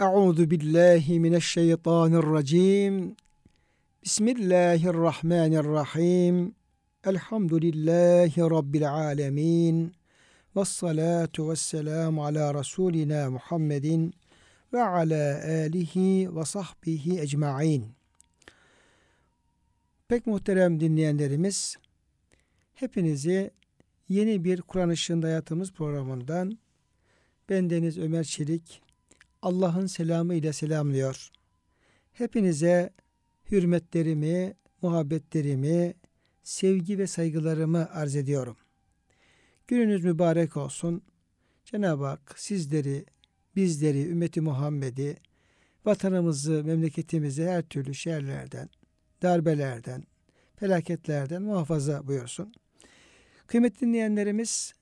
Euzu billahi mineşşeytanirracim. Bismillahirrahmanirrahim. Elhamdülillahi rabbil alamin. Ves salatu vesselamu ala rasulina Muhammedin ve ala alihi ve sahbihi ecmaîn. Pek muhterem dinleyenlerimiz, hepinizi yeni bir Kur'an ışığında hayatımız programından bendeniz Ömer Çelik Allah'ın selamı ile selamlıyor. Hepinize hürmetlerimi, muhabbetlerimi, sevgi ve saygılarımı arz ediyorum. Gününüz mübarek olsun. Cenab-ı Hak sizleri, bizleri, ümmeti Muhammed'i, vatanımızı, memleketimizi her türlü şerlerden, darbelerden, felaketlerden muhafaza buyursun. Kıymetli dinleyenlerimiz,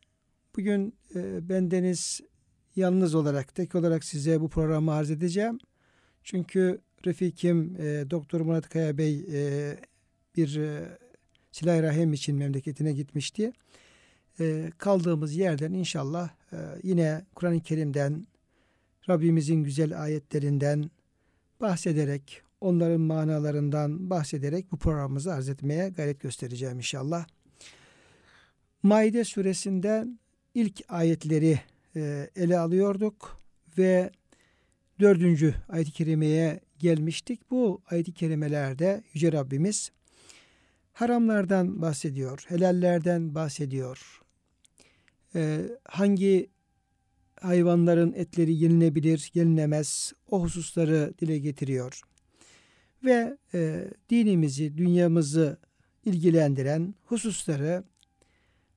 bugün e, bendeniz yalnız olarak, tek olarak size bu programı arz edeceğim. Çünkü Refikim e, Doktor Murat Kaya Bey e, bir e, silah rahim için memleketine gitmişti. E, kaldığımız yerden inşallah e, yine Kur'an-ı Kerim'den, Rabbimizin güzel ayetlerinden bahsederek, onların manalarından bahsederek bu programımızı arz etmeye gayret göstereceğim inşallah. Maide suresinden ilk ayetleri ele alıyorduk ve dördüncü ayet-i kerimeye gelmiştik. Bu ayet-i kerimelerde Yüce Rabbimiz haramlardan bahsediyor, helallerden bahsediyor. Ee, hangi hayvanların etleri yenilebilir, yenilemez o hususları dile getiriyor. Ve e, dinimizi, dünyamızı ilgilendiren hususları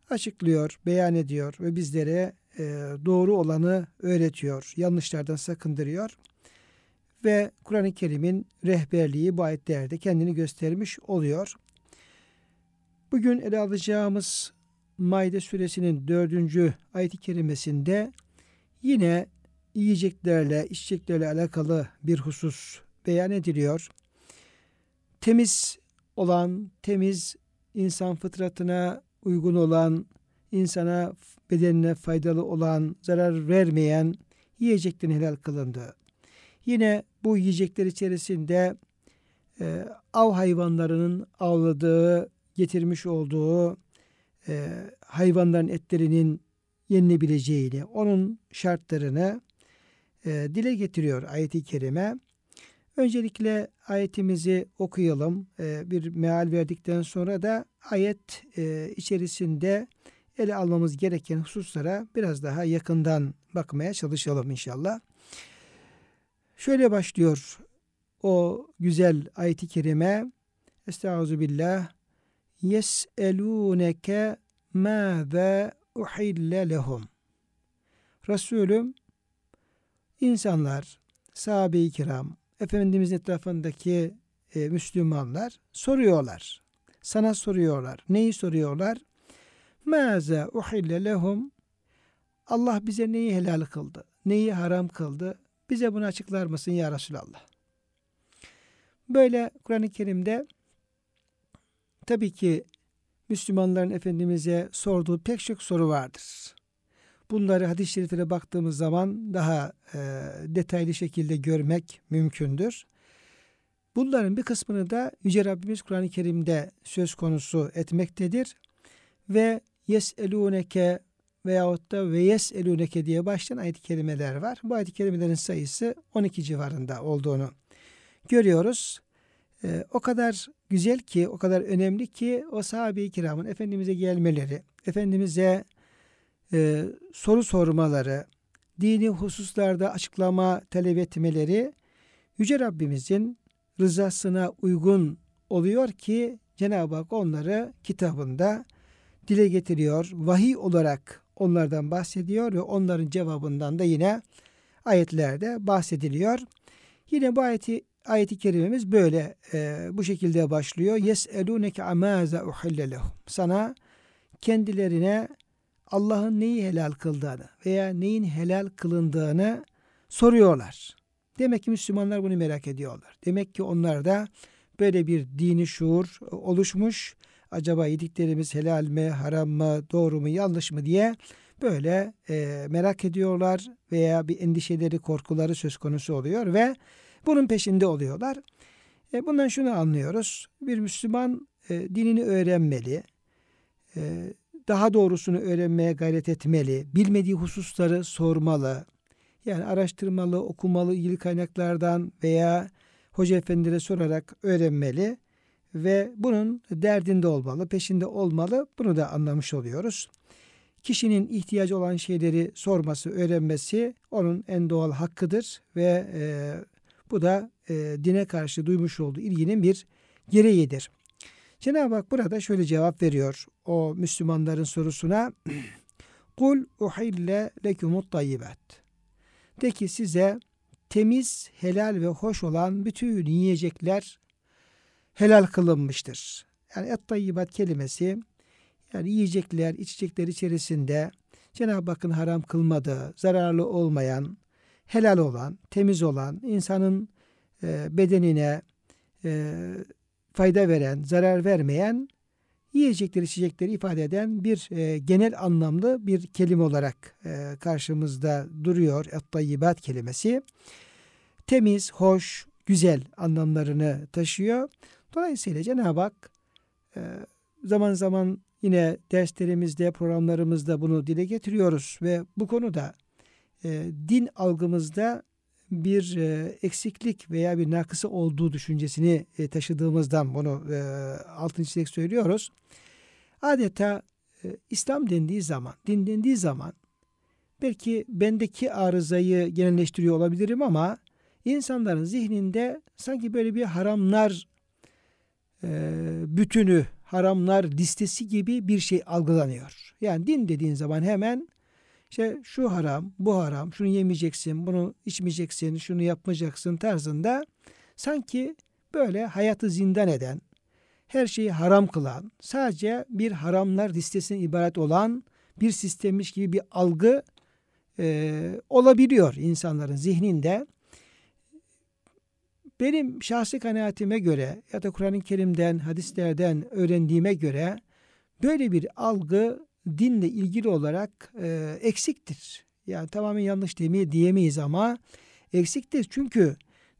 açıklıyor, beyan ediyor ve bizlere e, doğru olanı öğretiyor, yanlışlardan sakındırıyor. Ve Kur'an-ı Kerim'in rehberliği bu ayetlerde kendini göstermiş oluyor. Bugün ele alacağımız Maide suresinin dördüncü ayet-i kerimesinde yine yiyeceklerle, içeceklerle alakalı bir husus beyan ediliyor. Temiz olan, temiz insan fıtratına uygun olan, insana bedenine faydalı olan, zarar vermeyen yiyeceklerin helal kılındı. Yine bu yiyecekler içerisinde e, av hayvanlarının avladığı, getirmiş olduğu e, hayvanların etlerinin yenilebileceğini, onun şartlarını e, dile getiriyor ayeti kerime. Öncelikle ayetimizi okuyalım. E, bir meal verdikten sonra da ayet e, içerisinde ele almamız gereken hususlara biraz daha yakından bakmaya çalışalım inşallah. Şöyle başlıyor o güzel ayet-i kerime. Estaizu billah. Yes'elûneke mâze uhille lehum. Resulüm insanlar, sahabe-i kiram, Efendimizin etrafındaki e, Müslümanlar soruyorlar. Sana soruyorlar. Neyi soruyorlar? Mâze uhille lehum Allah bize neyi helal kıldı? Neyi haram kıldı? Bize bunu açıklar mısın ya Resulallah? Böyle Kur'an-ı Kerim'de tabii ki Müslümanların Efendimiz'e sorduğu pek çok soru vardır. Bunları hadis-i şeriflere baktığımız zaman daha e, detaylı şekilde görmek mümkündür. Bunların bir kısmını da Yüce Rabbimiz Kur'an-ı Kerim'de söz konusu etmektedir. Ve yeselûneke veyahut da ve yeselûneke diye başlayan ayet-i kerimeler var. Bu ayet-i kerimelerin sayısı 12 civarında olduğunu görüyoruz. Ee, o kadar güzel ki, o kadar önemli ki o sahabe-i kiramın Efendimiz'e gelmeleri, Efendimiz'e e, soru sormaları, dini hususlarda açıklama talep etmeleri Yüce Rabbimizin rızasına uygun oluyor ki Cenab-ı Hak onları kitabında dile getiriyor. Vahiy olarak onlardan bahsediyor ve onların cevabından da yine ayetlerde bahsediliyor. Yine bu ayeti ayeti kerimemiz böyle e, bu şekilde başlıyor. Yeseluneke amaza. Sana kendilerine Allah'ın neyi helal kıldığını veya neyin helal kılındığını soruyorlar. Demek ki Müslümanlar bunu merak ediyorlar. Demek ki onlarda böyle bir dini şuur oluşmuş acaba yediklerimiz helal mi, haram mı, doğru mu, yanlış mı diye böyle e, merak ediyorlar veya bir endişeleri, korkuları söz konusu oluyor ve bunun peşinde oluyorlar. E, bundan şunu anlıyoruz. Bir Müslüman e, dinini öğrenmeli. E, daha doğrusunu öğrenmeye gayret etmeli. Bilmediği hususları sormalı. Yani araştırmalı, okumalı ilgili kaynaklardan veya hoca efendilere sorarak öğrenmeli ve bunun derdinde olmalı, peşinde olmalı. Bunu da anlamış oluyoruz. Kişinin ihtiyacı olan şeyleri sorması, öğrenmesi onun en doğal hakkıdır ve e, bu da e, dine karşı duymuş olduğu ilginin bir gereğidir. Cenab-ı Hak burada şöyle cevap veriyor o Müslümanların sorusuna. Kul uhille lekumut tayyibat. De ki size temiz, helal ve hoş olan bütün yiyecekler helal kılınmıştır. Yani et tayyibat kelimesi yani yiyecekler, içecekler içerisinde Cenab-ı Hakk'ın haram kılmadığı, zararlı olmayan, helal olan, temiz olan, insanın e, bedenine e, fayda veren, zarar vermeyen yiyecekleri, içecekleri ifade eden bir e, genel anlamlı bir kelime olarak e, karşımızda duruyor. Et-tayyibat kelimesi. Temiz, hoş, güzel anlamlarını taşıyor. Dolayısıyla Cenab-ı Hak e, zaman zaman yine derslerimizde, programlarımızda bunu dile getiriyoruz ve bu konuda e, din algımızda bir e, eksiklik veya bir nakısı olduğu düşüncesini taşıdığımızdan bunu altın çizerek söylüyoruz. Adeta İslam dendiği zaman, din dendiği zaman belki bendeki arızayı genelleştiriyor olabilirim ama insanların zihninde sanki böyle bir haramlar bütünü, haramlar listesi gibi bir şey algılanıyor. Yani din dediğin zaman hemen işte şu haram, bu haram, şunu yemeyeceksin, bunu içmeyeceksin, şunu yapmayacaksın tarzında sanki böyle hayatı zindan eden, her şeyi haram kılan, sadece bir haramlar listesine ibaret olan bir sistemmiş gibi bir algı e, olabiliyor insanların zihninde. Benim şahsi kanaatime göre ya da Kur'an-ı Kerim'den, hadislerden öğrendiğime göre böyle bir algı dinle ilgili olarak e, eksiktir. Yani tamamen yanlış demeye diyemeyiz ama eksiktir. Çünkü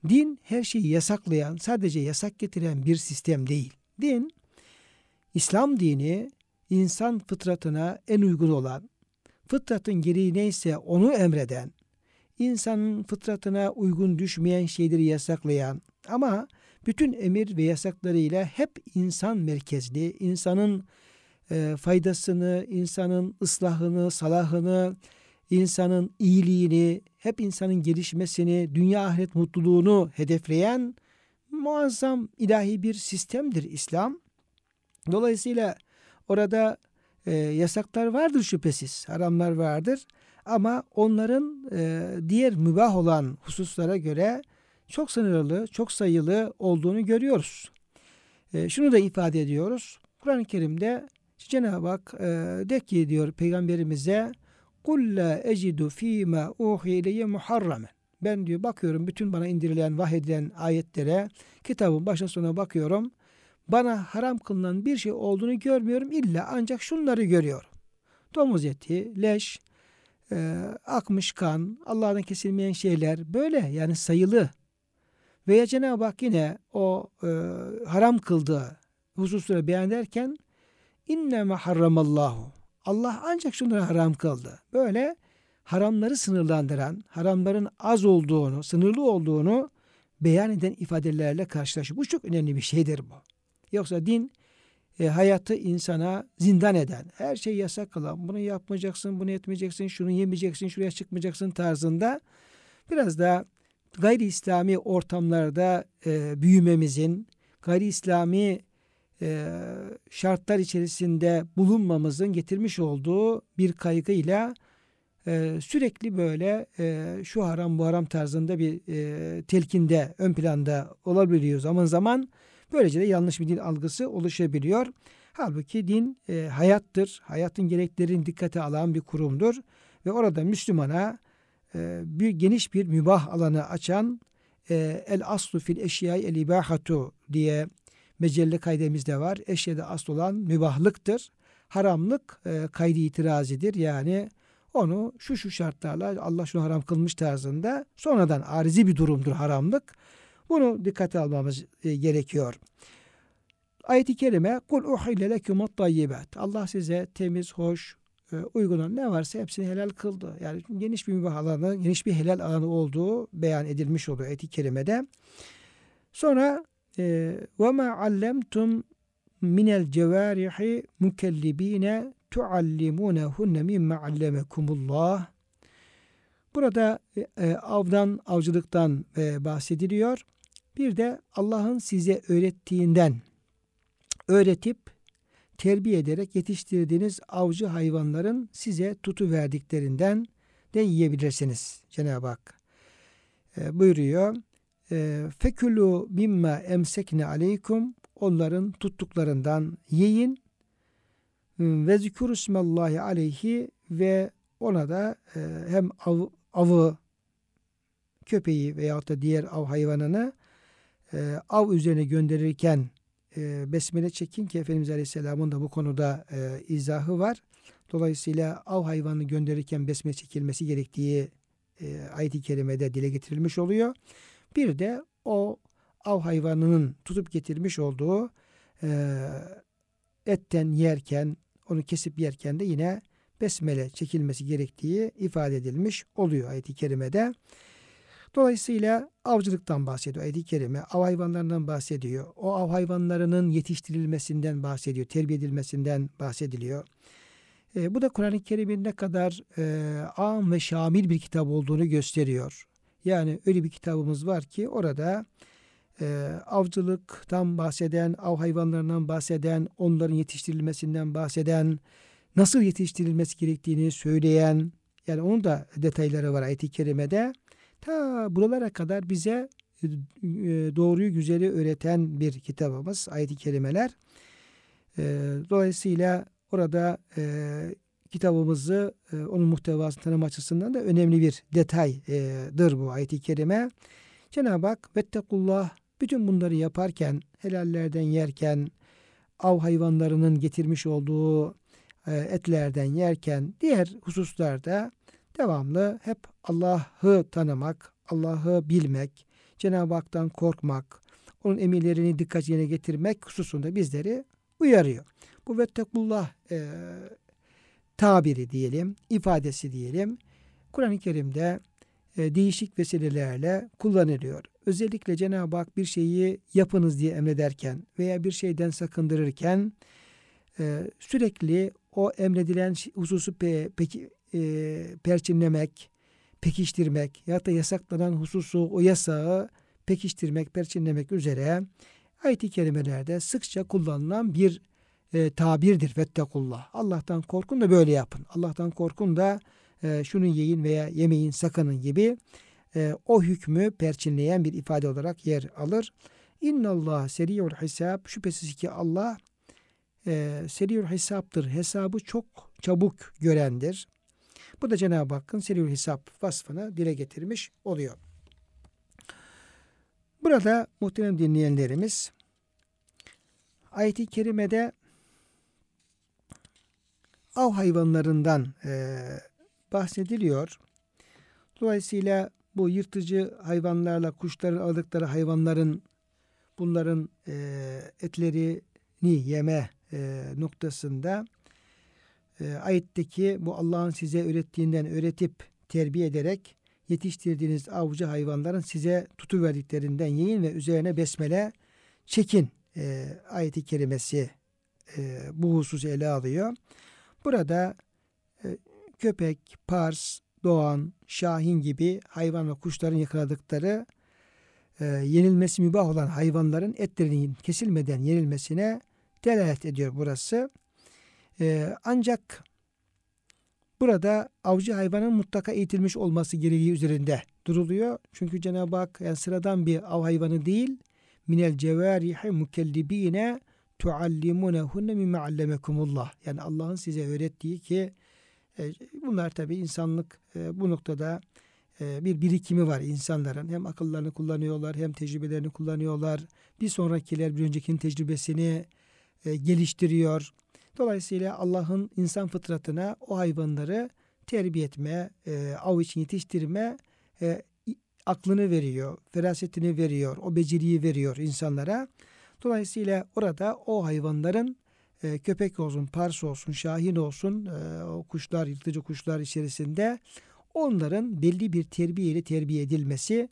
din her şeyi yasaklayan, sadece yasak getiren bir sistem değil. Din, İslam dini insan fıtratına en uygun olan, fıtratın gereği neyse onu emreden, insanın fıtratına uygun düşmeyen şeyleri yasaklayan ama bütün emir ve yasaklarıyla hep insan merkezli, insanın e, faydasını, insanın ıslahını, salahını, insanın iyiliğini, hep insanın gelişmesini, dünya ahiret mutluluğunu hedefleyen muazzam ilahi bir sistemdir İslam. Dolayısıyla orada e, yasaklar vardır şüphesiz, haramlar vardır. Ama onların e, diğer mübah olan hususlara göre çok sınırlı, çok sayılı olduğunu görüyoruz. E, şunu da ifade ediyoruz. Kur'an-ı Kerim'de Cenab-ı Hak e, de ki diyor peygamberimize قُلْ لَا اَجِدُ ف۪ي مَا اُوْحِي اِلَيَّ Ben diyor bakıyorum bütün bana indirilen, vahyedilen ayetlere, kitabın başına sona bakıyorum. Bana haram kılınan bir şey olduğunu görmüyorum. İlla ancak şunları görüyorum. Domuz eti, leş, e, akmış kan, Allah'tan kesilmeyen şeyler böyle yani sayılı. Veya Cenab-ı Hak yine o e, haram kıldığı hususları beyan ederken İnneme harramallahu. Allah ancak şunları haram kıldı. Böyle haramları sınırlandıran, haramların az olduğunu, sınırlı olduğunu beyan eden ifadelerle karşılaşıyor. Bu çok önemli bir şeydir bu. Yoksa din e, hayatı insana zindan eden, her şeyi yasak kılan, bunu yapmayacaksın, bunu etmeyeceksin, şunu yemeyeceksin, şuraya çıkmayacaksın tarzında biraz da gayri İslami ortamlarda e, büyümemizin, gayri İslami e, şartlar içerisinde bulunmamızın getirmiş olduğu bir kaygıyla e, sürekli böyle e, şu haram bu haram tarzında bir e, telkinde ön planda olabiliyor zaman zaman. Böylece de yanlış bir din algısı oluşabiliyor. Halbuki din e, hayattır. Hayatın gereklerini dikkate alan bir kurumdur. Ve orada Müslümana e, bir geniş bir mübah alanı açan e, el aslu fil eşyai el ibahatu diye mecelle kaydemizde var. Eşyede asıl olan mübahlıktır. Haramlık e, kaydı itirazidir. Yani onu şu şu şartlarla Allah şunu haram kılmış tarzında sonradan arizi bir durumdur haramlık. Bunu dikkate almamız e, gerekiyor. Ayet-i kerime kul uhille lekumut tayyibat. Allah size temiz, hoş, e, uygun ne varsa hepsini helal kıldı. Yani geniş bir mübah alanı, geniş bir helal alanı olduğu beyan edilmiş oluyor ayet-i kerimede. Sonra e, ve ma allemtum minel cevarihi mukellibine tuallimunehunne mimma allemekumullah. Burada e, e, avdan, avcılıktan e, bahsediliyor. Bir de Allah'ın size öğrettiğinden öğretip terbiye ederek yetiştirdiğiniz avcı hayvanların size tutu verdiklerinden de yiyebilirsiniz. Cenab-ı Hak e, buyuruyor. E, Fekulu mimma emsekne aleykum onların tuttuklarından yiyin ve zikrusmallahi aleyhi ve ona da e, hem av, avı köpeği veyahut da diğer av hayvanını e, av üzerine gönderirken e, besmele çekin ki Efendimiz Aleyhisselam'ın da bu konuda e, izahı var. Dolayısıyla av hayvanını gönderirken besmele çekilmesi gerektiği e, ayet-i kerimede dile getirilmiş oluyor. Bir de o av hayvanının tutup getirmiş olduğu e, etten yerken, onu kesip yerken de yine besmele çekilmesi gerektiği ifade edilmiş oluyor ayet-i kerimede. Dolayısıyla avcılıktan bahsediyor ayet-i kerime. Av hayvanlarından bahsediyor. O av hayvanlarının yetiştirilmesinden bahsediyor. Terbiye edilmesinden bahsediliyor. E, bu da Kur'an-ı Kerim'in ne kadar e, am ve şamil bir kitap olduğunu gösteriyor. Yani öyle bir kitabımız var ki orada e, avcılıktan bahseden, av hayvanlarından bahseden, onların yetiştirilmesinden bahseden, nasıl yetiştirilmesi gerektiğini söyleyen, yani onun da detayları var ayet-i kerimede. Ta buralara kadar bize e, doğruyu güzeli öğreten bir kitabımız ayet-i kerimeler. E, dolayısıyla orada e, kitabımızı onun muhtevasını tanım açısından da önemli bir detaydır bu ayet-i kerime. Cenab-ı Hak vettekullah bütün bunları yaparken helallerden yerken av hayvanlarının getirmiş olduğu etlerden yerken diğer hususlarda devamlı hep Allah'ı tanımak, Allah'ı bilmek, Cenab-ı Hak'tan korkmak, onun emirlerini dikkat yerine getirmek hususunda bizleri uyarıyor. Bu vettekullah e, tabiri diyelim, ifadesi diyelim. Kur'an-ı Kerim'de e, değişik vesilelerle kullanılıyor. Özellikle Cenab-ı Hak bir şeyi yapınız diye emrederken veya bir şeyden sakındırırken e, sürekli o emredilen hususu pe, peki e, perçinlemek, pekiştirmek ya da yasaklanan hususu o yasağı pekiştirmek, perçinlemek üzere ayet-i kerimelerde sıkça kullanılan bir e, tabirdir. Vettekullah. Allah'tan korkun da böyle yapın. Allah'tan korkun da e, şunu yiyin veya yemeyin sakının gibi e, o hükmü perçinleyen bir ifade olarak yer alır. İnnallah seriyul hesap. Şüphesiz ki Allah e, seriyul hesaptır. Hesabı çok çabuk görendir. Bu da Cenab-ı Hakk'ın seriyül hesap vasfını dile getirmiş oluyor. Burada muhterem dinleyenlerimiz ayet-i kerimede av hayvanlarından e, bahsediliyor. Dolayısıyla bu yırtıcı hayvanlarla kuşların aldıkları hayvanların bunların e, etlerini yeme e, noktasında e, ayetteki bu Allah'ın size öğrettiğinden öğretip terbiye ederek yetiştirdiğiniz avcı hayvanların size tutu verdiklerinden yiyin ve üzerine besmele çekin e, ayeti kerimesi e, bu hususu ele alıyor. Burada e, köpek, pars, doğan, şahin gibi hayvan ve kuşların yakaladıkları e, yenilmesi mübah olan hayvanların etlerinin kesilmeden yenilmesine delalet ediyor burası. Ee, ancak burada avcı hayvanın mutlaka eğitilmiş olması gereği üzerinde duruluyor. Çünkü Cenab-ı Hak yani sıradan bir av hayvanı değil. Minel cevarihi mukellibine tuallimunehunne mimme allemekumullah. Yani Allah'ın size öğrettiği ki e, bunlar tabi insanlık e, bu noktada e, bir birikimi var insanların. Hem akıllarını kullanıyorlar hem tecrübelerini kullanıyorlar. Bir sonrakiler bir öncekinin tecrübesini geliştiriyor. Dolayısıyla Allah'ın insan fıtratına o hayvanları terbiye etme, e, av için yetiştirme e, aklını veriyor, ferasetini veriyor, o beceriyi veriyor insanlara. Dolayısıyla orada o hayvanların e, köpek olsun, pars olsun, şahin olsun, e, o kuşlar, yırtıcı kuşlar içerisinde onların belli bir terbiye ile terbiye edilmesi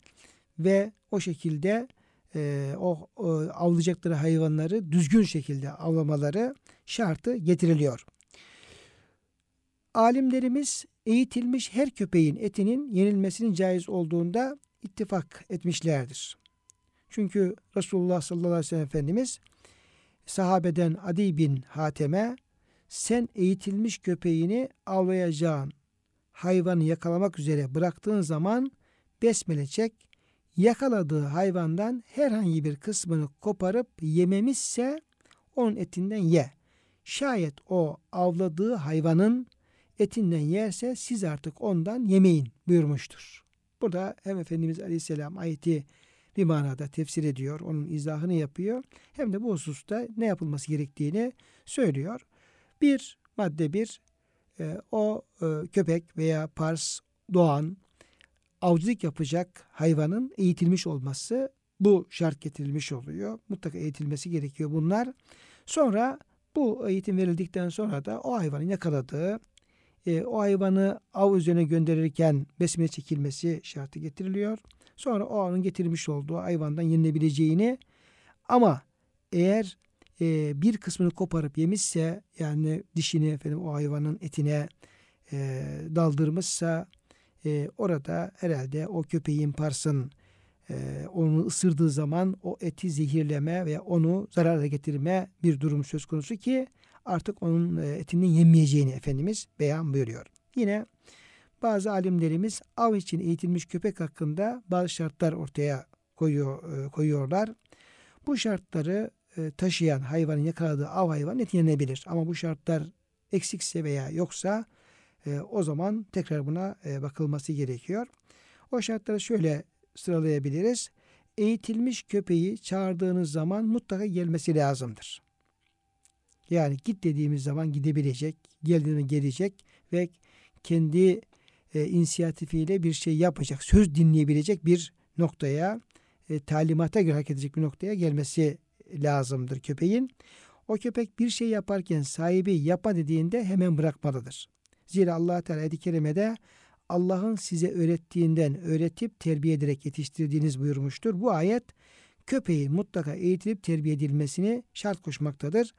ve o şekilde e, o, o avlayacakları hayvanları düzgün şekilde avlamaları şartı getiriliyor. Alimlerimiz eğitilmiş her köpeğin etinin yenilmesinin caiz olduğunda ittifak etmişlerdir. Çünkü Resulullah sallallahu aleyhi ve sellem Efendimiz sahabeden Adi bin Hatem'e sen eğitilmiş köpeğini avlayacağın hayvanı yakalamak üzere bıraktığın zaman besmele çek. Yakaladığı hayvandan herhangi bir kısmını koparıp yememişse onun etinden ye. Şayet o avladığı hayvanın etinden yerse siz artık ondan yemeyin buyurmuştur. Burada hem Efendimiz Aleyhisselam ayeti bir manada tefsir ediyor, onun izahını yapıyor. Hem de bu hususta ne yapılması gerektiğini söylüyor. Bir, madde bir, e, o e, köpek veya pars, doğan, avcılık yapacak hayvanın eğitilmiş olması bu şart getirilmiş oluyor. Mutlaka eğitilmesi gerekiyor bunlar. Sonra bu eğitim verildikten sonra da o hayvanın yakaladığı, e, o hayvanı av üzerine gönderirken besmele çekilmesi şartı getiriliyor. Sonra o anın getirmiş olduğu hayvandan yenilebileceğini ama eğer e, bir kısmını koparıp yemişse yani dişini efendim o hayvanın etine e, daldırmışsa e, orada herhalde o köpeğin parsın e, onu ısırdığı zaman o eti zehirleme ve onu zarara getirme bir durum söz konusu ki artık onun e, etinin yenmeyeceğini Efendimiz beyan buyuruyor. Yine bazı alimlerimiz av için eğitilmiş köpek hakkında bazı şartlar ortaya koyuyor, e, koyuyorlar. Bu şartları e, taşıyan hayvanın yakaladığı av hayvanı et yenebilir. Ama bu şartlar eksikse veya yoksa o zaman tekrar buna bakılması gerekiyor. O şartları şöyle sıralayabiliriz. Eğitilmiş köpeği çağırdığınız zaman mutlaka gelmesi lazımdır. Yani git dediğimiz zaman gidebilecek, geldiğinde gelecek ve kendi e, inisiyatifiyle bir şey yapacak, söz dinleyebilecek bir noktaya, e, talimata göre hareket edecek bir noktaya gelmesi lazımdır köpeğin. O köpek bir şey yaparken sahibi yapma dediğinde hemen bırakmalıdır. Zira allah Teala ayet-i kerimede Allah'ın size öğrettiğinden öğretip terbiye ederek yetiştirdiğiniz buyurmuştur. Bu ayet köpeğin mutlaka eğitilip terbiye edilmesini şart koşmaktadır.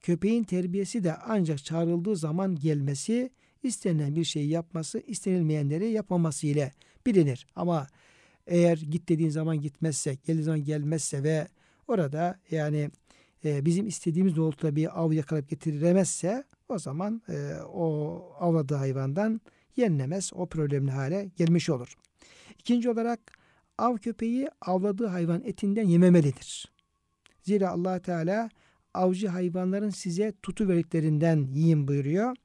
Köpeğin terbiyesi de ancak çağrıldığı zaman gelmesi, istenilen bir şeyi yapması, istenilmeyenleri yapmaması ile bilinir. Ama eğer git dediğin zaman gitmezse, geldiği zaman gelmezse ve orada yani e, bizim istediğimiz doğrultuda bir av yakalayıp getiremezse o zaman e, o avladığı hayvandan yenilemez. O problemli hale gelmiş olur. İkinci olarak av köpeği avladığı hayvan etinden yememelidir. Zira allah Teala avcı hayvanların size tutu verdiklerinden yiyin buyuruyor.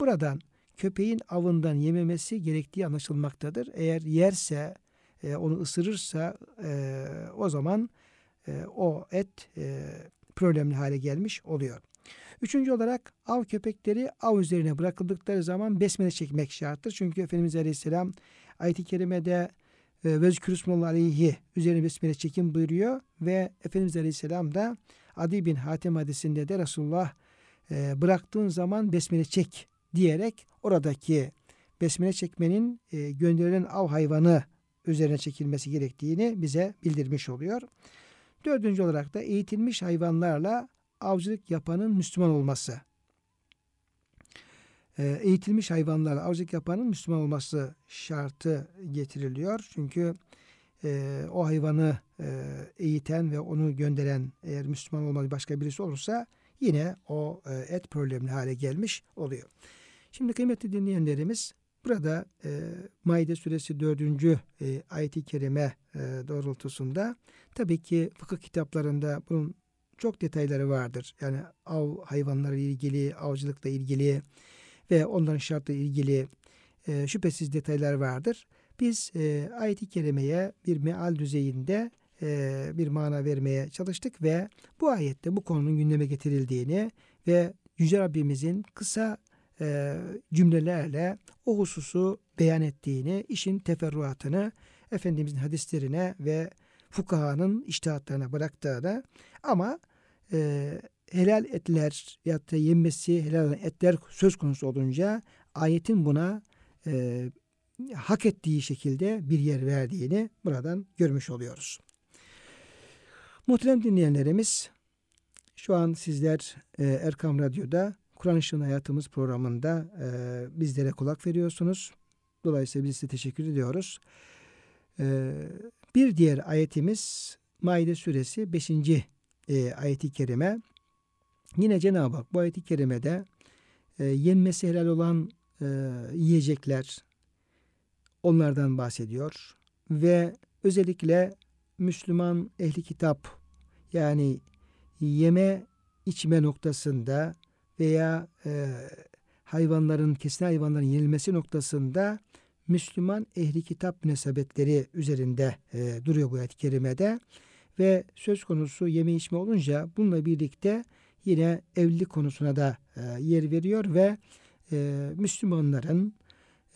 Buradan köpeğin avından yememesi gerektiği anlaşılmaktadır. Eğer yerse, e, onu ısırırsa e, o zaman o et problemli hale gelmiş oluyor. Üçüncü olarak av köpekleri av üzerine bırakıldıkları zaman besmele çekmek şarttır. Çünkü Efendimiz Aleyhisselam ayet-i kerimede e, vezkürüsmullah aleyhi üzerine besmele çekin buyuruyor ve Efendimiz Aleyhisselam da Adi bin Hatem hadisinde de Resulullah e, bıraktığın zaman besmele çek diyerek oradaki besmele çekmenin e, gönderilen av hayvanı üzerine çekilmesi gerektiğini bize bildirmiş oluyor. Dördüncü olarak da eğitilmiş hayvanlarla avcılık yapanın Müslüman olması. E, eğitilmiş hayvanlarla avcılık yapanın Müslüman olması şartı getiriliyor. Çünkü e, o hayvanı e, eğiten ve onu gönderen eğer Müslüman olmalı başka birisi olursa yine o e, et problemli hale gelmiş oluyor. Şimdi kıymetli dinleyenlerimiz burada e, Maide suresi 4. E, ayet-i kerime e, doğrultusunda tabii ki fıkıh kitaplarında bunun çok detayları vardır. Yani av hayvanları ilgili, avcılıkla ilgili ve onların şartları ilgili e, şüphesiz detaylar vardır. Biz e, ayet-i kerimeye bir meal düzeyinde e, bir mana vermeye çalıştık ve bu ayette bu konunun gündeme getirildiğini ve Yüce Rabbimizin kısa e, cümlelerle o hususu beyan ettiğini, işin teferruatını Efendimizin hadislerine ve fukahanın iştihatlarına bıraktığını ama e, helal etler ya da yenmesi helal etler söz konusu olunca ayetin buna e, hak ettiği şekilde bir yer verdiğini buradan görmüş oluyoruz. Muhterem dinleyenlerimiz şu an sizler e, Erkam Radyo'da Kur'an Işığın Hayatımız programında e, bizlere kulak veriyorsunuz. Dolayısıyla biz size teşekkür ediyoruz. E, bir diğer ayetimiz Maide suresi 5. E, ayeti kerime. Yine Cenab-ı Hak bu ayeti kerimede e, yenmesi helal olan e, yiyecekler onlardan bahsediyor. Ve özellikle Müslüman ehli kitap yani yeme içme noktasında veya e, hayvanların kesin hayvanların yenilmesi noktasında Müslüman ehli kitap münasebetleri üzerinde e, duruyor bu ayet-i kerimede. Ve söz konusu yeme içme olunca bununla birlikte yine evlilik konusuna da e, yer veriyor ve e, Müslümanların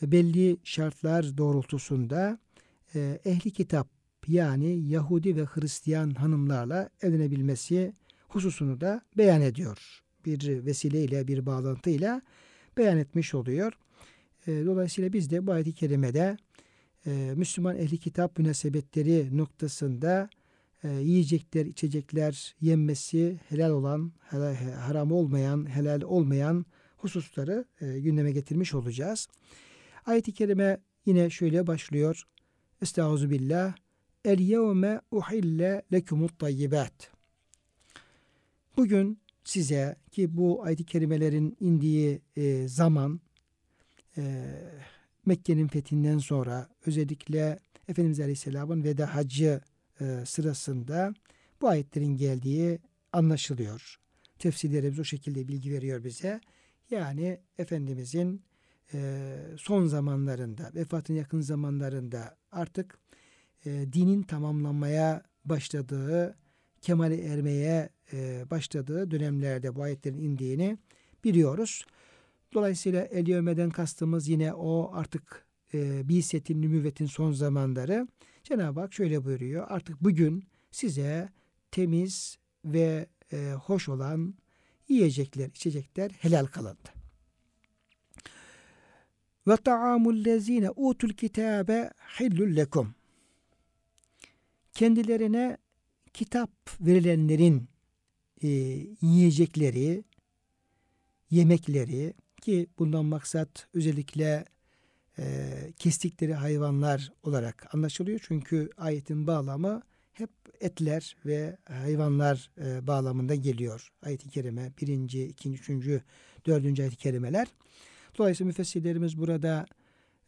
belli şartlar doğrultusunda e, ehli kitap yani Yahudi ve Hristiyan hanımlarla evlenebilmesi hususunu da beyan ediyor. Bir vesileyle, bir bağlantıyla beyan etmiş oluyor. E, dolayısıyla biz de bu ayet-i kerimede e, Müslüman ehli kitap münasebetleri noktasında e, yiyecekler, içecekler yenmesi helal olan, haram olmayan, helal olmayan hususları e, gündeme getirmiş olacağız. Ayet-i kerime yine şöyle başlıyor. Estaizu billah. El yevme uhille lekumut tayyibat. Bugün size ki bu ayet-i kerimelerin indiği e, zaman e, Mekke'nin fethinden sonra özellikle Efendimiz Aleyhisselam'ın veda hacı e, sırasında bu ayetlerin geldiği anlaşılıyor. Tefsirlerimiz o şekilde bilgi veriyor bize. Yani Efendimizin e, son zamanlarında, vefatın yakın zamanlarında artık e, dinin tamamlanmaya başladığı, kemale ermeye e, başladığı dönemlerde bu ayetlerin indiğini biliyoruz. Dolayısıyla el kastımız yine o artık e, Biset'in, nübüvvetin son zamanları. Cenab-ı Hak şöyle buyuruyor. Artık bugün size temiz ve e, hoş olan yiyecekler, içecekler helal kılındı. Ve ta'amul lezine utul kitabe hillul lekum. Kendilerine kitap verilenlerin e, yiyecekleri, yemekleri ki bundan maksat özellikle e, kestikleri hayvanlar olarak anlaşılıyor. Çünkü ayetin bağlamı hep etler ve hayvanlar e, bağlamında geliyor. Ayet-i kerime birinci, ikinci, üçüncü, dördüncü ayet-i kerimeler. Dolayısıyla müfessirlerimiz burada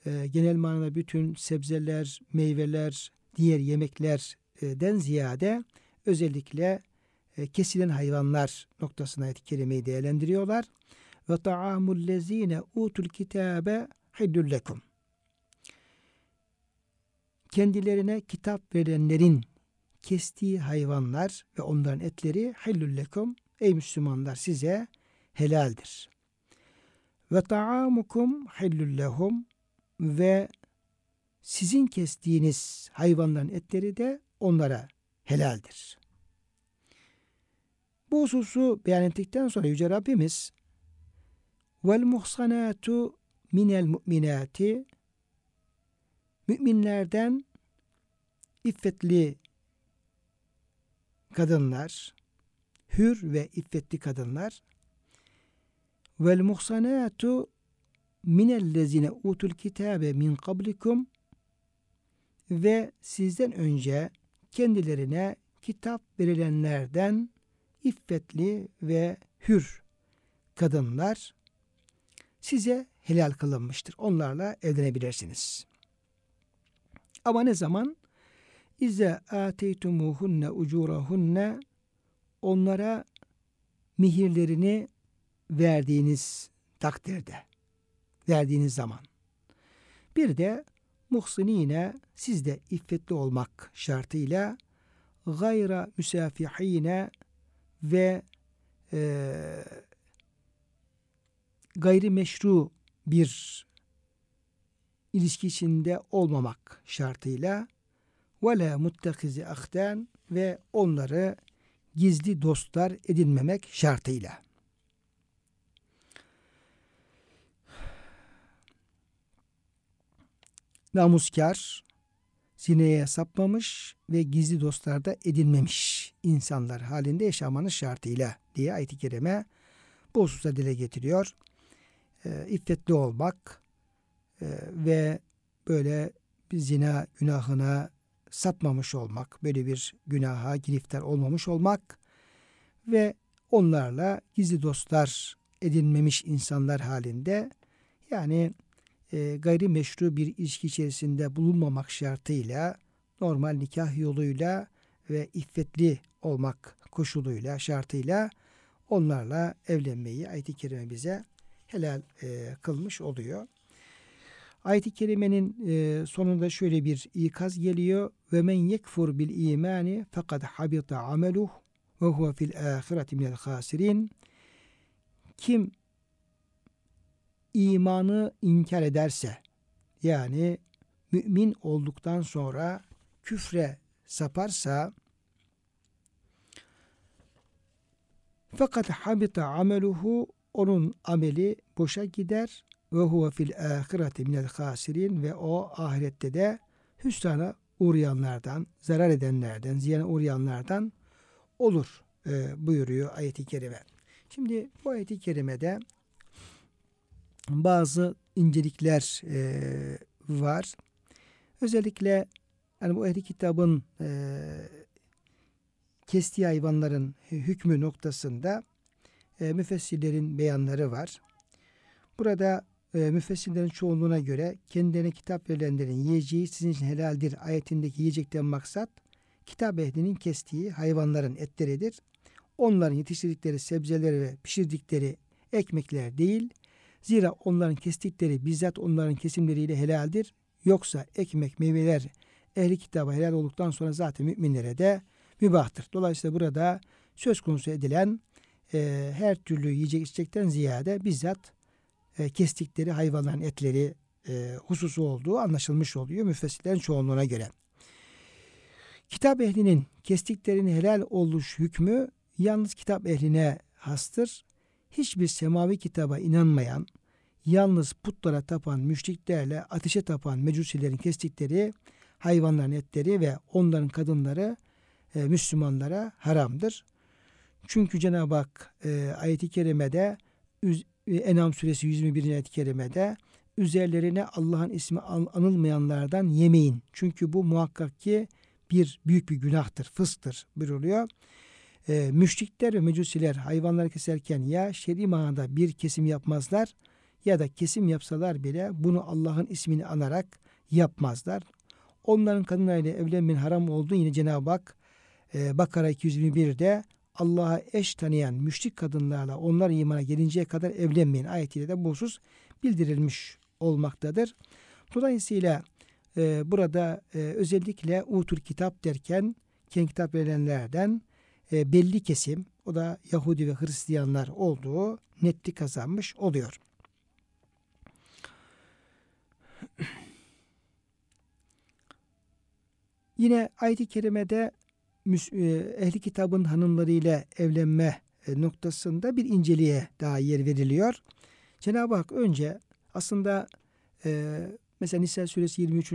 e, genel manada bütün sebzeler, meyveler, diğer yemeklerden ziyade özellikle e, kesilen hayvanlar noktasına ayet-i kerimeyi değerlendiriyorlar. Ve ta'amul lezine utul kitabe hillul lekum. Kendilerine kitap verenlerin kestiği hayvanlar ve onların etleri hillul lekum. Ey Müslümanlar size helaldir. Ve ta'amukum hillul lehum ve sizin kestiğiniz hayvanların etleri de onlara helaldir. Bu hususu beyan ettikten sonra Yüce Rabbimiz vel muhsanatu minel mu'minati müminlerden iffetli kadınlar, hür ve iffetli kadınlar vel muhsanatu minellezine utul kitabe min kablikum ve sizden önce kendilerine kitap verilenlerden iffetli ve hür kadınlar size helal kılınmıştır. Onlarla evlenebilirsiniz. Ama ne zaman? İze ateytumuhunne ucurahunne onlara mihirlerini verdiğiniz takdirde, verdiğiniz zaman. Bir de muhsinine sizde iffetli olmak şartıyla gayra müsafihine ve e, gayrimeşru bir ilişki içinde olmamak şartıyla ve la muttekizi ahden ve onları gizli dostlar edinmemek şartıyla. Namuskar, zineye sapmamış ve gizli dostlarda edinmemiş insanlar halinde yaşamanız şartıyla diye ayet-i kerime bu hususa dile getiriyor. E, iffetli olmak e, ve böyle bir zina günahına sapmamış olmak, böyle bir günaha giriftar olmamış olmak ve onlarla gizli dostlar edinmemiş insanlar halinde yani e, gayri meşru bir ilişki içerisinde bulunmamak şartıyla normal nikah yoluyla ve iffetli olmak koşuluyla, şartıyla onlarla evlenmeyi ayet-i kerime bize helal e, kılmış oluyor. Ayet-i kerimenin e, sonunda şöyle bir ikaz geliyor. Ve men yekfur bil imani fakat habita ameluh ve huve fil ahireti minel hasirin. Kim imanı inkar ederse yani mümin olduktan sonra küfre saparsa fakat habita ameluhu onun ameli boşa gider ve huve fil ahireti minel hasirin ve o ahirette de hüsrana uğrayanlardan, zarar edenlerden, ziyana uğrayanlardan olur e, buyuruyor ayeti kerime. Şimdi bu ayeti kerimede bazı incelikler e, var. Özellikle yani bu ehli kitabın e, kestiği hayvanların hükmü noktasında e, müfessirlerin beyanları var. Burada e, müfessirlerin çoğunluğuna göre kendilerine kitap verilenlerin yiyeceği sizin için helaldir ayetindeki yiyecekten maksat kitap ehlinin kestiği hayvanların etleridir. Onların yetiştirdikleri sebzeleri ve pişirdikleri ekmekler değil. Zira onların kestikleri bizzat onların kesimleriyle helaldir. Yoksa ekmek, meyveler ehli kitaba helal olduktan sonra zaten müminlere de mübahtır. Dolayısıyla burada söz konusu edilen e, her türlü yiyecek içecekten ziyade bizzat e, kestikleri hayvanların etleri e, hususu olduğu anlaşılmış oluyor müfessirlerin çoğunluğuna göre. Kitap ehlinin kestiklerini helal oluş hükmü yalnız kitap ehline hastır. Hiçbir semavi kitaba inanmayan, yalnız putlara tapan müşriklerle ateşe tapan mecusilerin kestikleri hayvanların etleri ve onların kadınları e, Müslümanlara haramdır. Çünkü Cenab-ı Hak e, ayeti kerimede e, Enam suresi 121. ayet-i kerimede üzerlerine Allah'ın ismi anılmayanlardan yemeyin. Çünkü bu muhakkak ki bir büyük bir günahtır, fıstır buyuruluyor. E, müşrikler ve mecusiler hayvanları keserken ya şer'i manada bir kesim yapmazlar ya da kesim yapsalar bile bunu Allah'ın ismini anarak yapmazlar. Onların kadınlarıyla evlenmenin haram olduğu yine Cenab-ı Hak e, Bakara 221'de Allah'a eş tanıyan müşrik kadınlarla onlar imana gelinceye kadar evlenmeyin ayetiyle de bu husus bildirilmiş olmaktadır. Dolayısıyla e, burada e, özellikle utur kitap derken kendi kitap verilenlerden e, belli kesim o da Yahudi ve Hristiyanlar olduğu netlik kazanmış oluyor. Yine ayet-i kerimede e, ehli kitabın hanımlarıyla evlenme e, noktasında bir inceliğe daha yer veriliyor. Cenab-ı Hak önce aslında mesela Nisa suresi 23.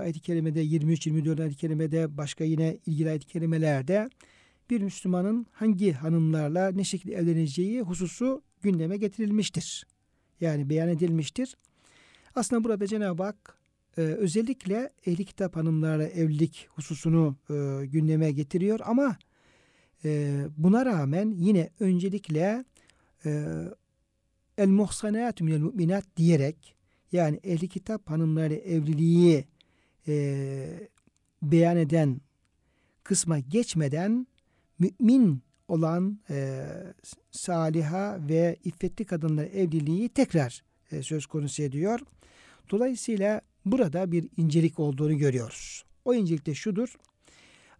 ayet-i kerimede 23-24 ayet-i kerimede başka yine ilgili ayet-i kerimelerde bir Müslümanın hangi hanımlarla ne şekilde evleneceği hususu gündeme getirilmiştir. Yani beyan edilmiştir. Aslında burada Cenab-ı Hak e, özellikle ehli kitap hanımlarla evlilik hususunu e, gündeme getiriyor ama e, buna rağmen yine öncelikle e, el muhsanatü minel müminat diyerek yani ehli kitap hanımlarla evliliği e, beyan eden kısma geçmeden mümin olan e, saliha ve iffetli kadınlar evliliği tekrar e, söz konusu ediyor. Dolayısıyla burada bir incelik olduğunu görüyoruz. O incelik de şudur.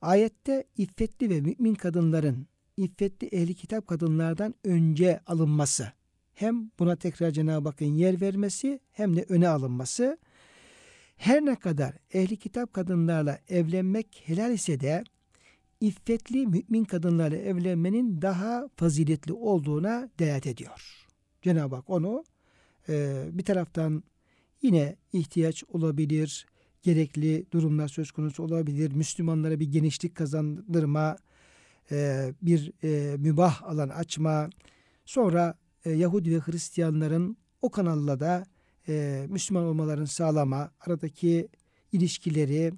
Ayette iffetli ve mümin kadınların iffetli ehli kitap kadınlardan önce alınması hem buna tekrar Cenab-ı Hakk'ın yer vermesi hem de öne alınması. Her ne kadar ehli kitap kadınlarla evlenmek helal ise de iffetli mümin kadınlarla evlenmenin daha faziletli olduğuna delalet ediyor. Cenab-ı Hak onu e, bir taraftan yine ihtiyaç olabilir, gerekli durumlar söz konusu olabilir, Müslümanlara bir genişlik kazandırma, e, bir e, mübah alan açma, sonra e, Yahudi ve Hristiyanların o kanalla da e, Müslüman olmalarını sağlama, aradaki ilişkileri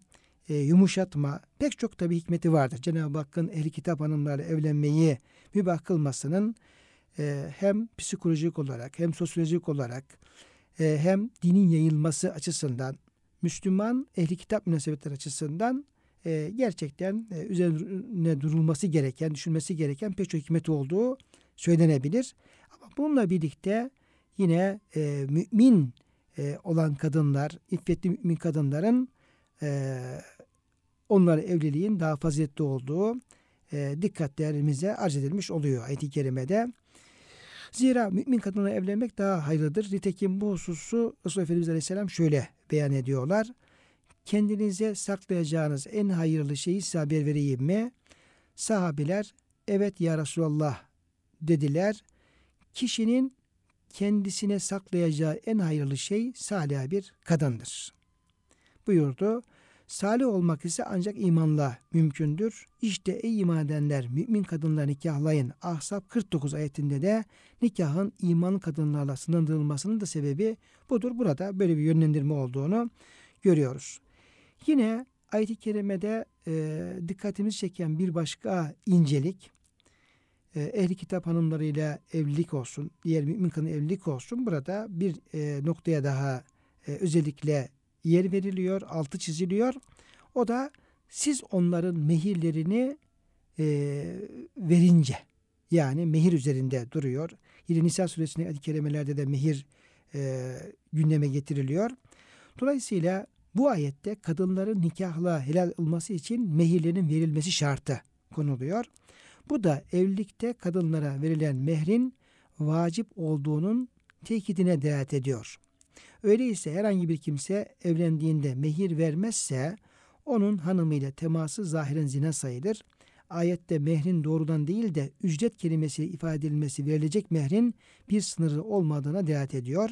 e, yumuşatma pek çok tabi hikmeti vardır. Cenab-ı Hakk'ın ehli kitap hanımlarla evlenmeyi mübah kılmasının e, hem psikolojik olarak hem sosyolojik olarak e, hem dinin yayılması açısından Müslüman ehli kitap münasebetleri açısından e, gerçekten e, üzerine durulması gereken, düşünmesi gereken pek çok hikmet olduğu söylenebilir. Ama bununla birlikte yine e, mümin e, olan kadınlar, iffetli mümin kadınların e, onlara evliliğin daha faziletli olduğu e, dikkatlerimize arz edilmiş oluyor ayet-i kerimede. Zira mümin kadınla evlenmek daha hayırlıdır. Nitekim bu hususu Resulullah Efendimiz Aleyhisselam şöyle beyan ediyorlar. Kendinize saklayacağınız en hayırlı şeyi size haber vereyim mi? Sahabiler evet ya Resulallah dediler. Kişinin kendisine saklayacağı en hayırlı şey salih bir kadındır. Buyurdu. Salih olmak ise ancak imanla mümkündür. İşte ey iman edenler mümin kadınla nikahlayın. Ahzab 49 ayetinde de nikahın iman kadınlarla sınırlandırılmasının da sebebi budur. Burada böyle bir yönlendirme olduğunu görüyoruz. Yine ayet-i kerimede e, dikkatimizi çeken bir başka incelik e, ehli kitap hanımlarıyla evlilik olsun, diğer mümin kadın evlilik olsun. Burada bir e, noktaya daha e, özellikle yer veriliyor, altı çiziliyor. O da siz onların mehirlerini e, verince yani mehir üzerinde duruyor. Yine Nisa suresinin kelimelerde de mehir e, gündeme getiriliyor. Dolayısıyla bu ayette kadınların nikahla helal olması için mehirlerin verilmesi şartı konuluyor. Bu da evlilikte kadınlara verilen mehrin vacip olduğunun tekidine delalet ediyor. Öyleyse herhangi bir kimse evlendiğinde mehir vermezse onun hanımıyla teması zahiren zina sayılır. Ayette mehrin doğrudan değil de ücret kelimesi ifade edilmesi verilecek mehrin bir sınırı olmadığına delalet ediyor.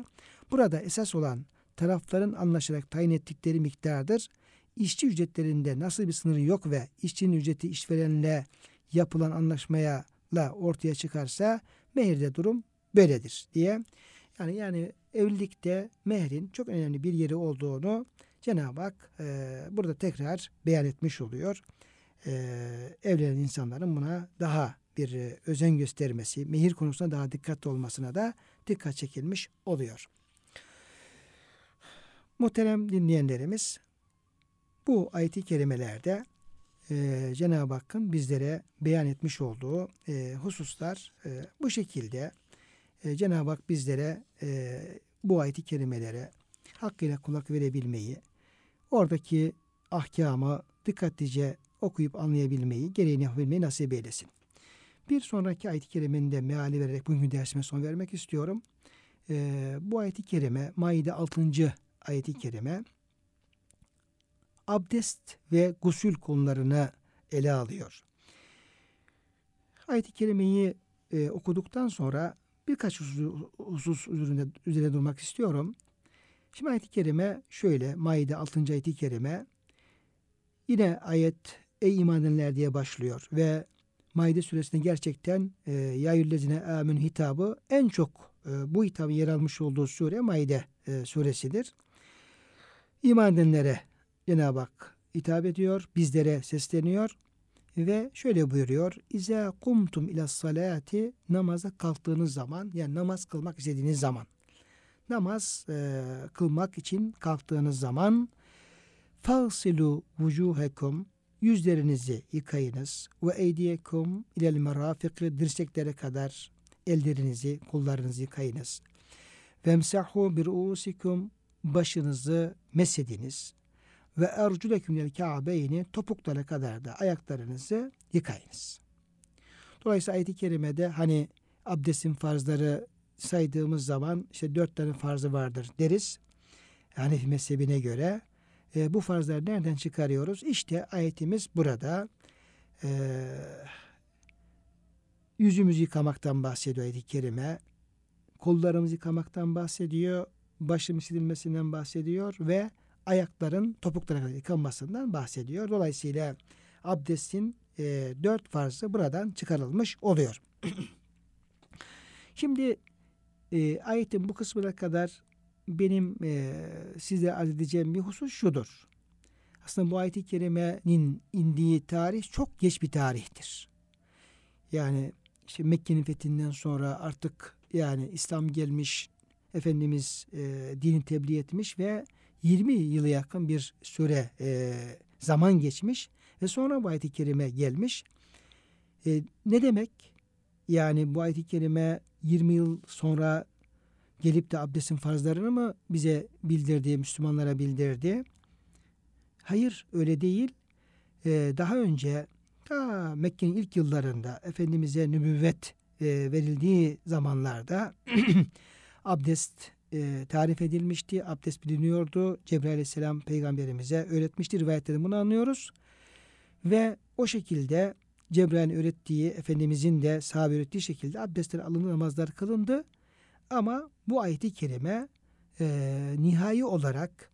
Burada esas olan tarafların anlaşarak tayin ettikleri miktardır. İşçi ücretlerinde nasıl bir sınırı yok ve işçinin ücreti işverenle yapılan anlaşmaya ortaya çıkarsa mehirde durum böyledir diye. Yani yani evlilikte mehrin çok önemli bir yeri olduğunu Cenab-ı Hak e, burada tekrar beyan etmiş oluyor. E, evlenen insanların buna daha bir e, özen göstermesi, mehir konusunda daha dikkatli olmasına da dikkat çekilmiş oluyor. Muhterem dinleyenlerimiz bu ayeti kerimelerde e, Cenab-ı Hakk'ın bizlere beyan etmiş olduğu e, hususlar e, bu şekilde e, Cenab-ı Hak bizlere e, bu ayeti kerimelere hakkıyla kulak verebilmeyi, oradaki ahkamı dikkatlice okuyup anlayabilmeyi, gereğini yapabilmeyi nasip eylesin. Bir sonraki ayet-i kerimenin de meali vererek bugün dersime son vermek istiyorum. Ee, bu ayet-i kerime, Maide 6. ayet-i kerime, abdest ve gusül konularını ele alıyor. Ayet-i kerimeyi e, okuduktan sonra birkaç husus, üzerinde, üzerine durmak istiyorum. Şimdi ayet-i kerime şöyle, Maide 6. ayet-i kerime yine ayet ey iman edenler diye başlıyor ve Maide suresinde gerçekten e, ya yüllezine amin hitabı en çok e, bu hitabı yer almış olduğu sure Maide e, suresidir. İman edenlere Cenab-ı Hak hitap ediyor, bizlere sesleniyor ve şöyle buyuruyor. İze kumtum ila salati namaza kalktığınız zaman yani namaz kılmak istediğiniz zaman namaz e, kılmak için kalktığınız zaman fagsilu vucuhekum yüzlerinizi yıkayınız ve eydiyekum ilel merafikı dirseklere kadar ellerinizi kollarınızı yıkayınız. Vemsahu bir usikum başınızı mesediniz ve erculeküm lel ka'beyni topuklara kadar da ayaklarınızı yıkayınız. Dolayısıyla ayet-i kerimede hani abdestin farzları saydığımız zaman işte dört tane farzı vardır deriz. Hanefi mezhebine göre. E, bu farzları nereden çıkarıyoruz? İşte ayetimiz burada. E, yüzümüzü yıkamaktan bahsediyor ayet-i kerime. Kollarımızı yıkamaktan bahsediyor. Başımız silinmesinden bahsediyor ve ayakların topuklarına yıkanmasından bahsediyor. Dolayısıyla abdestin e, dört farzı buradan çıkarılmış oluyor. Şimdi e, ayetin bu kısmına kadar benim e, size arz edeceğim bir husus şudur. Aslında bu ayet-i kerimenin indiği tarih çok geç bir tarihtir. Yani işte Mekke'nin fethinden sonra artık yani İslam gelmiş, Efendimiz e, dini tebliğ etmiş ve 20 yılı yakın bir süre e, zaman geçmiş ve sonra bu ayet-i kerime gelmiş. E, ne demek? Yani bu ayet-i kerime 20 yıl sonra gelip de abdestin farzlarını mı bize bildirdi, Müslümanlara bildirdi? Hayır öyle değil. Ee, daha önce ta Mekke'nin ilk yıllarında Efendimiz'e nübüvvet e, verildiği zamanlarda abdest e, tarif edilmişti. Abdest biliniyordu. Cebrail aleyhisselam peygamberimize öğretmişti. Rivayetlerden bunu anlıyoruz. Ve o şekilde Cebrail'in öğrettiği, Efendimizin de sahabe öğrettiği şekilde abdestler alındı, namazlar kılındı. Ama bu ayeti kerime e, nihai olarak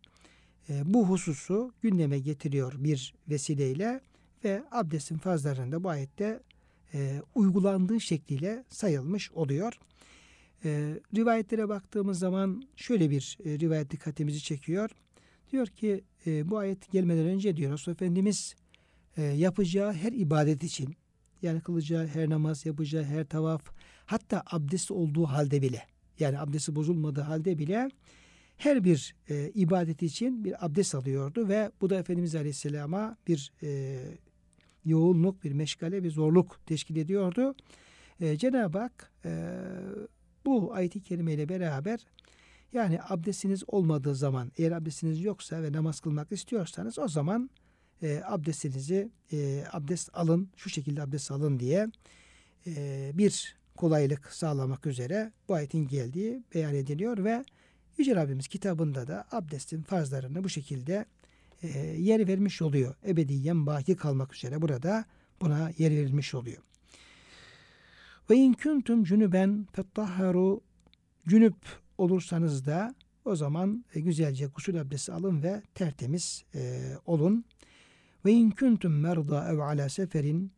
e, bu hususu gündeme getiriyor bir vesileyle ve abdestin farzlarında bu ayette e, uygulandığı şekliyle sayılmış oluyor. E, rivayetlere baktığımız zaman şöyle bir e, rivayet dikkatimizi çekiyor. Diyor ki e, bu ayet gelmeden önce diyor Resulullah Efendimiz e, yapacağı her ibadet için yani kılacağı her namaz, yapacağı her tavaf hatta abdest olduğu halde bile yani abdesti bozulmadığı halde bile her bir e, ibadet için bir abdest alıyordu ve bu da Efendimiz Aleyhisselam'a bir e, yoğunluk, bir meşgale, bir zorluk teşkil ediyordu. E, Cenab-ı Hak e, bu ayet-i kerime beraber yani abdestiniz olmadığı zaman eğer abdestiniz yoksa ve namaz kılmak istiyorsanız o zaman e, abdestinizi e, abdest alın şu şekilde abdest alın diye e, bir kolaylık sağlamak üzere bu ayetin geldiği beyan ediliyor ve Yüce Rabbimiz kitabında da abdestin farzlarını bu şekilde e, yer vermiş oluyor. Ebediyen baki kalmak üzere burada buna yer verilmiş oluyor. Ve in kuntum cünüben fettahharu cünüp olursanız da o zaman e, güzelce gusül abdesti alın ve tertemiz e, olun. Ve in kuntum merda ev ala seferin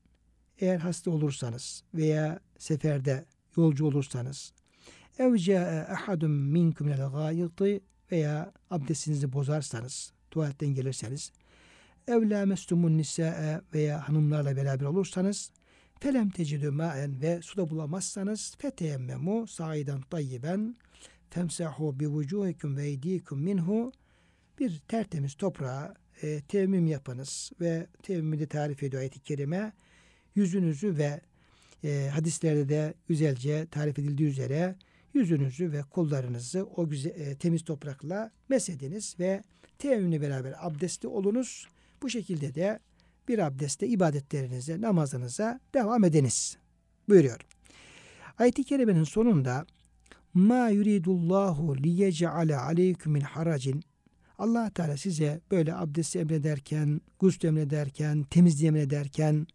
eğer hasta olursanız veya seferde yolcu olursanız ev ca'e ahadun minkum minel gâyıtı veya abdestinizi bozarsanız tuvaletten gelirseniz ev lâmestumun nisâe veya hanımlarla beraber olursanız felem tecidü mâen ve suda bulamazsanız feteyemmemu saidan tayyiben temsahu bi vucuhikum ve eydikum minhu bir tertemiz toprağa e, tevmim yapınız ve tevmimi tarif ediyor ayet-i kerime yüzünüzü ve e, hadislerde de güzelce tarif edildiği üzere yüzünüzü ve kollarınızı o güzel, e, temiz toprakla mesediniz ve teyemmümle beraber abdestli olunuz. Bu şekilde de bir abdestte ibadetlerinize, namazınıza devam ediniz. Buyuruyor. Ayet-i Kerime'nin sonunda ma yuridullahu liyec'ale aleyküm min haracin allah Teala size böyle abdesti emrederken, gusül emrederken, temizliği emrederken,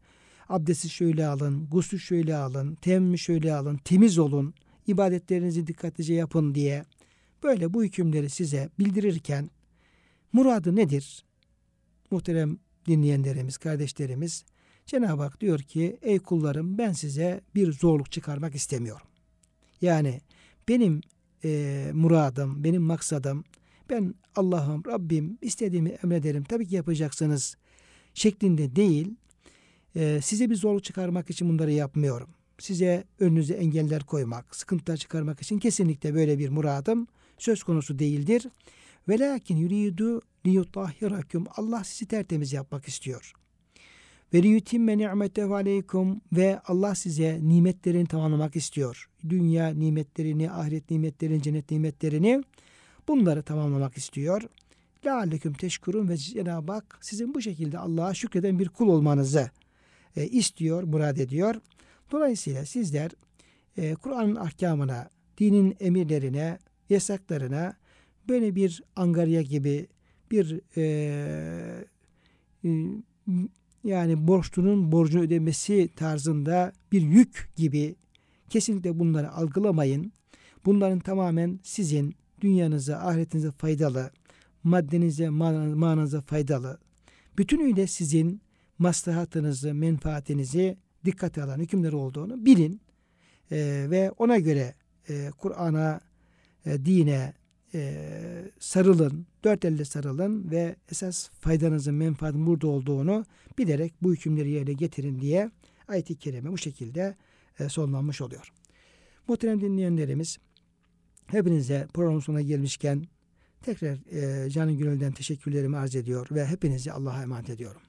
abdesti şöyle alın, gusül şöyle alın, temmü şöyle alın, temiz olun, ibadetlerinizi dikkatlice yapın diye böyle bu hükümleri size bildirirken muradı nedir? Muhterem dinleyenlerimiz, kardeşlerimiz Cenab-ı Hak diyor ki ey kullarım ben size bir zorluk çıkarmak istemiyorum. Yani benim e, muradım, benim maksadım ben Allah'ım, Rabbim istediğimi emrederim. Tabii ki yapacaksınız şeklinde değil. E, size bir zorluk çıkarmak için bunları yapmıyorum. Size önünüze engeller koymak, sıkıntılar çıkarmak için kesinlikle böyle bir muradım söz konusu değildir. Velakin yuridu liyutahhirakum. Allah sizi tertemiz yapmak istiyor. Ve liyutimme ni'metehu aleykum ve Allah size nimetlerini tamamlamak istiyor. Dünya nimetlerini, ahiret nimetlerini, cennet nimetlerini bunları tamamlamak istiyor. Lealleküm teşkurun ve Cenab-ı Hak sizin bu şekilde Allah'a şükreden bir kul olmanızı e, istiyor, murad ediyor. Dolayısıyla sizler e, Kur'an'ın ahkamına dinin emirlerine, yasaklarına böyle bir angarya gibi bir e, e, yani borçlunun borcunu ödemesi tarzında bir yük gibi kesinlikle bunları algılamayın. Bunların tamamen sizin dünyanıza, ahiretinize faydalı, maddenize, mananıza faydalı, bütünüyle sizin maslahatınızı, menfaatinizi dikkate alan hükümler olduğunu bilin e, ve ona göre e, Kur'an'a, e, dine e, sarılın, dört elle sarılın ve esas faydanızın, menfaatin burada olduğunu bilerek bu hükümleri yerine getirin diye ayet-i kerime bu şekilde e, sonlanmış oluyor. Muhterem dinleyenlerimiz, hepinize programın sonuna gelmişken tekrar e, canı gönülden teşekkürlerimi arz ediyor ve hepinizi Allah'a emanet ediyorum.